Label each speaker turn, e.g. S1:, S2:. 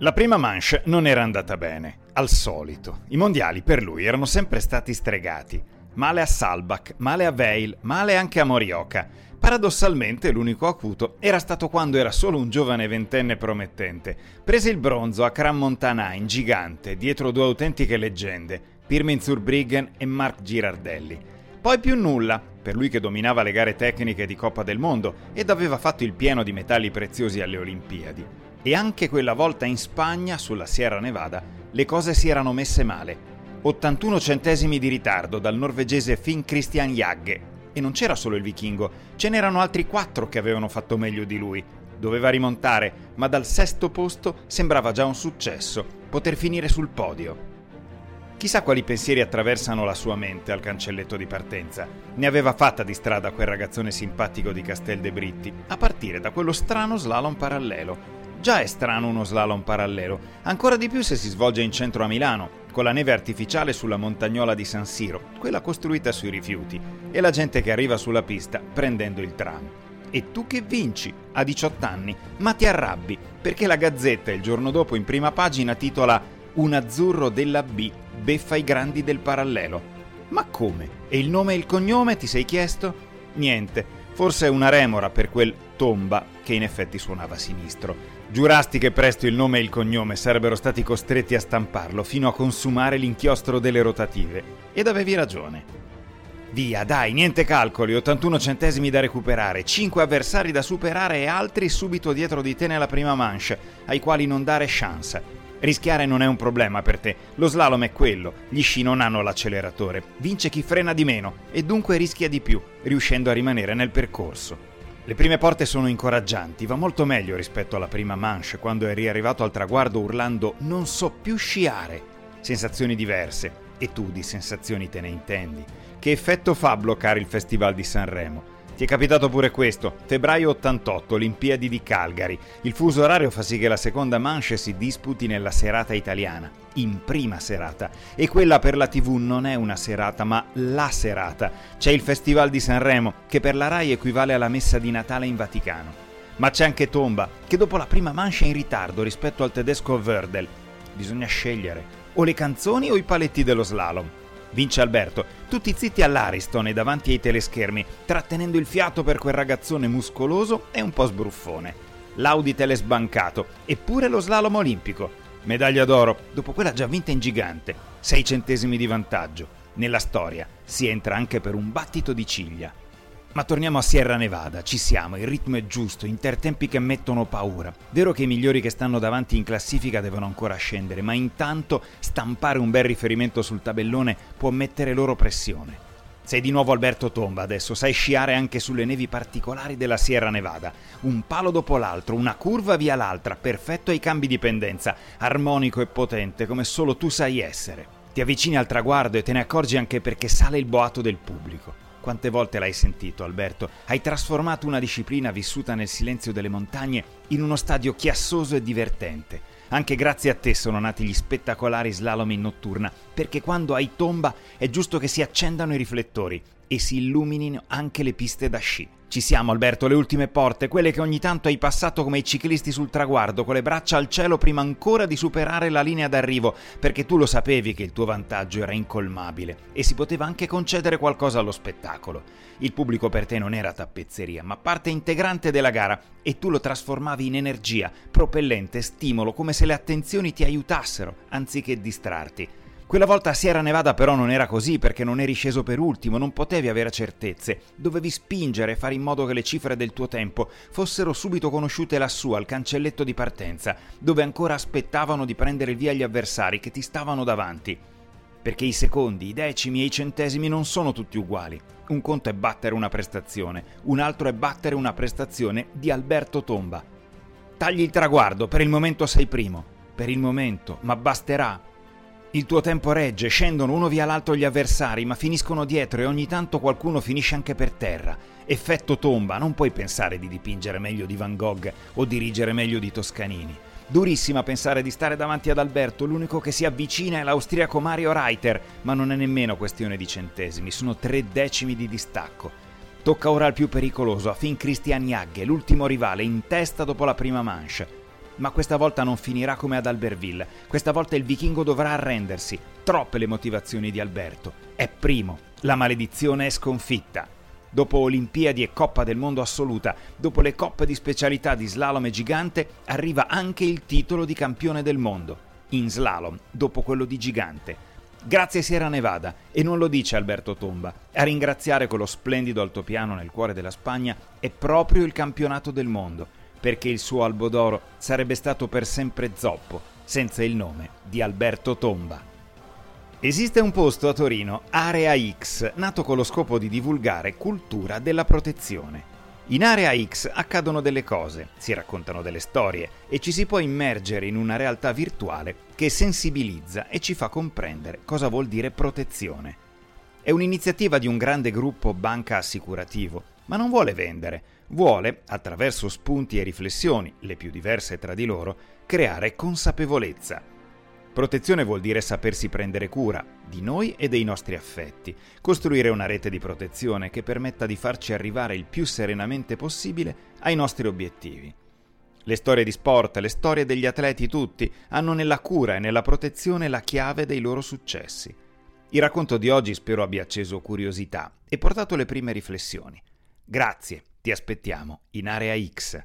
S1: La prima manche non era andata bene, al solito. I mondiali per lui erano sempre stati stregati. Male a Salbach, male a Veil, male anche a Morioka. Paradossalmente l'unico acuto era stato quando era solo un giovane ventenne promettente. Prese il bronzo a Cran Montana in gigante, dietro due autentiche leggende, Pirmin Zurbriggen e Mark Girardelli. Poi più nulla, per lui che dominava le gare tecniche di Coppa del Mondo ed aveva fatto il pieno di metalli preziosi alle Olimpiadi. E anche quella volta in Spagna, sulla Sierra Nevada, le cose si erano messe male. 81 centesimi di ritardo dal norvegese Finn Christian Jagge. E non c'era solo il vichingo, ce n'erano altri quattro che avevano fatto meglio di lui. Doveva rimontare, ma dal sesto posto sembrava già un successo, poter finire sul podio. Chissà quali pensieri attraversano la sua mente al cancelletto di partenza. Ne aveva fatta di strada quel ragazzone simpatico di Castel de Britti, a partire da quello strano slalom parallelo. Già è strano uno slalom parallelo, ancora di più se si svolge in centro a Milano, con la neve artificiale sulla montagnola di San Siro, quella costruita sui rifiuti, e la gente che arriva sulla pista prendendo il tram. E tu che vinci, a 18 anni, ma ti arrabbi, perché la Gazzetta il giorno dopo in prima pagina titola Un azzurro della B beffa i grandi del parallelo. Ma come? E il nome e il cognome ti sei chiesto? Niente, forse una remora per quel tomba che in effetti suonava sinistro. Giurasti che presto il nome e il cognome sarebbero stati costretti a stamparlo fino a consumare l'inchiostro delle rotative. Ed avevi ragione. Via, dai, niente calcoli, 81 centesimi da recuperare, 5 avversari da superare e altri subito dietro di te nella prima manche, ai quali non dare chance. Rischiare non è un problema per te, lo slalom è quello, gli sci non hanno l'acceleratore, vince chi frena di meno e dunque rischia di più, riuscendo a rimanere nel percorso. Le prime porte sono incoraggianti, va molto meglio rispetto alla prima manche quando eri arrivato al traguardo urlando non so più sciare. Sensazioni diverse, e tu di sensazioni te ne intendi. Che effetto fa bloccare il Festival di Sanremo? Ti è capitato pure questo. Febbraio 88, Olimpiadi di Calgary. Il fuso orario fa sì che la seconda manche si disputi nella serata italiana, in prima serata. E quella per la TV non è una serata, ma la serata. C'è il Festival di Sanremo, che per la RAI equivale alla messa di Natale in Vaticano. Ma c'è anche Tomba, che dopo la prima manche è in ritardo rispetto al tedesco Wördel. Bisogna scegliere, o le canzoni o i paletti dello slalom. Vince Alberto, tutti zitti all'Ariston e davanti ai teleschermi, trattenendo il fiato per quel ragazzone muscoloso e un po' sbruffone. L'Audi telesbancato, eppure lo slalom olimpico. Medaglia d'oro, dopo quella già vinta in gigante. 6 centesimi di vantaggio. Nella storia si entra anche per un battito di ciglia. Ma torniamo a Sierra Nevada, ci siamo, il ritmo è giusto, intertempi che mettono paura. Vero che i migliori che stanno davanti in classifica devono ancora scendere, ma intanto stampare un bel riferimento sul tabellone può mettere loro pressione. Sei di nuovo Alberto Tomba adesso, sai sciare anche sulle nevi particolari della Sierra Nevada. Un palo dopo l'altro, una curva via l'altra, perfetto ai cambi di pendenza, armonico e potente come solo tu sai essere. Ti avvicini al traguardo e te ne accorgi anche perché sale il boato del pubblico. Quante volte l'hai sentito, Alberto? Hai trasformato una disciplina vissuta nel silenzio delle montagne in uno stadio chiassoso e divertente. Anche grazie a te sono nati gli spettacolari slalom in notturna, perché quando hai tomba è giusto che si accendano i riflettori e si illuminino anche le piste da sci. Ci siamo, Alberto, le ultime porte, quelle che ogni tanto hai passato come i ciclisti sul traguardo, con le braccia al cielo prima ancora di superare la linea d'arrivo, perché tu lo sapevi che il tuo vantaggio era incolmabile e si poteva anche concedere qualcosa allo spettacolo. Il pubblico per te non era tappezzeria, ma parte integrante della gara e tu lo trasformavi in energia, propellente, stimolo, come se le attenzioni ti aiutassero, anziché distrarti. Quella volta a Sierra Nevada però non era così perché non eri sceso per ultimo, non potevi avere certezze, dovevi spingere e fare in modo che le cifre del tuo tempo fossero subito conosciute lassù al cancelletto di partenza, dove ancora aspettavano di prendere via gli avversari che ti stavano davanti. Perché i secondi, i decimi e i centesimi non sono tutti uguali. Un conto è battere una prestazione, un altro è battere una prestazione di Alberto Tomba. Tagli il traguardo, per il momento sei primo. Per il momento, ma basterà il tuo tempo regge, scendono uno via l'altro gli avversari, ma finiscono dietro e ogni tanto qualcuno finisce anche per terra. Effetto tomba, non puoi pensare di dipingere meglio di Van Gogh o dirigere meglio di Toscanini. Durissima pensare di stare davanti ad Alberto, l'unico che si avvicina è l'austriaco Mario Reiter, ma non è nemmeno questione di centesimi, sono tre decimi di distacco. Tocca ora al più pericoloso, a Finn Christian Jagge, l'ultimo rivale, in testa dopo la prima manche. Ma questa volta non finirà come ad Albertville. Questa volta il vichingo dovrà arrendersi. Troppe le motivazioni di Alberto. È primo. La maledizione è sconfitta. Dopo Olimpiadi e Coppa del Mondo assoluta, dopo le coppe di specialità di slalom e gigante, arriva anche il titolo di campione del mondo. In slalom, dopo quello di gigante. Grazie Sierra Nevada, e non lo dice Alberto Tomba. A ringraziare quello splendido altopiano nel cuore della Spagna è proprio il campionato del mondo, perché il suo albo d'oro sarebbe stato per sempre zoppo, senza il nome di Alberto Tomba. Esiste un posto a Torino, Area X, nato con lo scopo di divulgare cultura della protezione. In Area X accadono delle cose, si raccontano delle storie e ci si può immergere in una realtà virtuale che sensibilizza e ci fa comprendere cosa vuol dire protezione. È un'iniziativa di un grande gruppo banca assicurativo, ma non vuole vendere, vuole, attraverso spunti e riflessioni, le più diverse tra di loro, creare consapevolezza Protezione vuol dire sapersi prendere cura di noi e dei nostri affetti, costruire una rete di protezione che permetta di farci arrivare il più serenamente possibile ai nostri obiettivi. Le storie di sport, le storie degli atleti tutti, hanno nella cura e nella protezione la chiave dei loro successi. Il racconto di oggi spero abbia acceso curiosità e portato le prime riflessioni. Grazie, ti aspettiamo in Area X.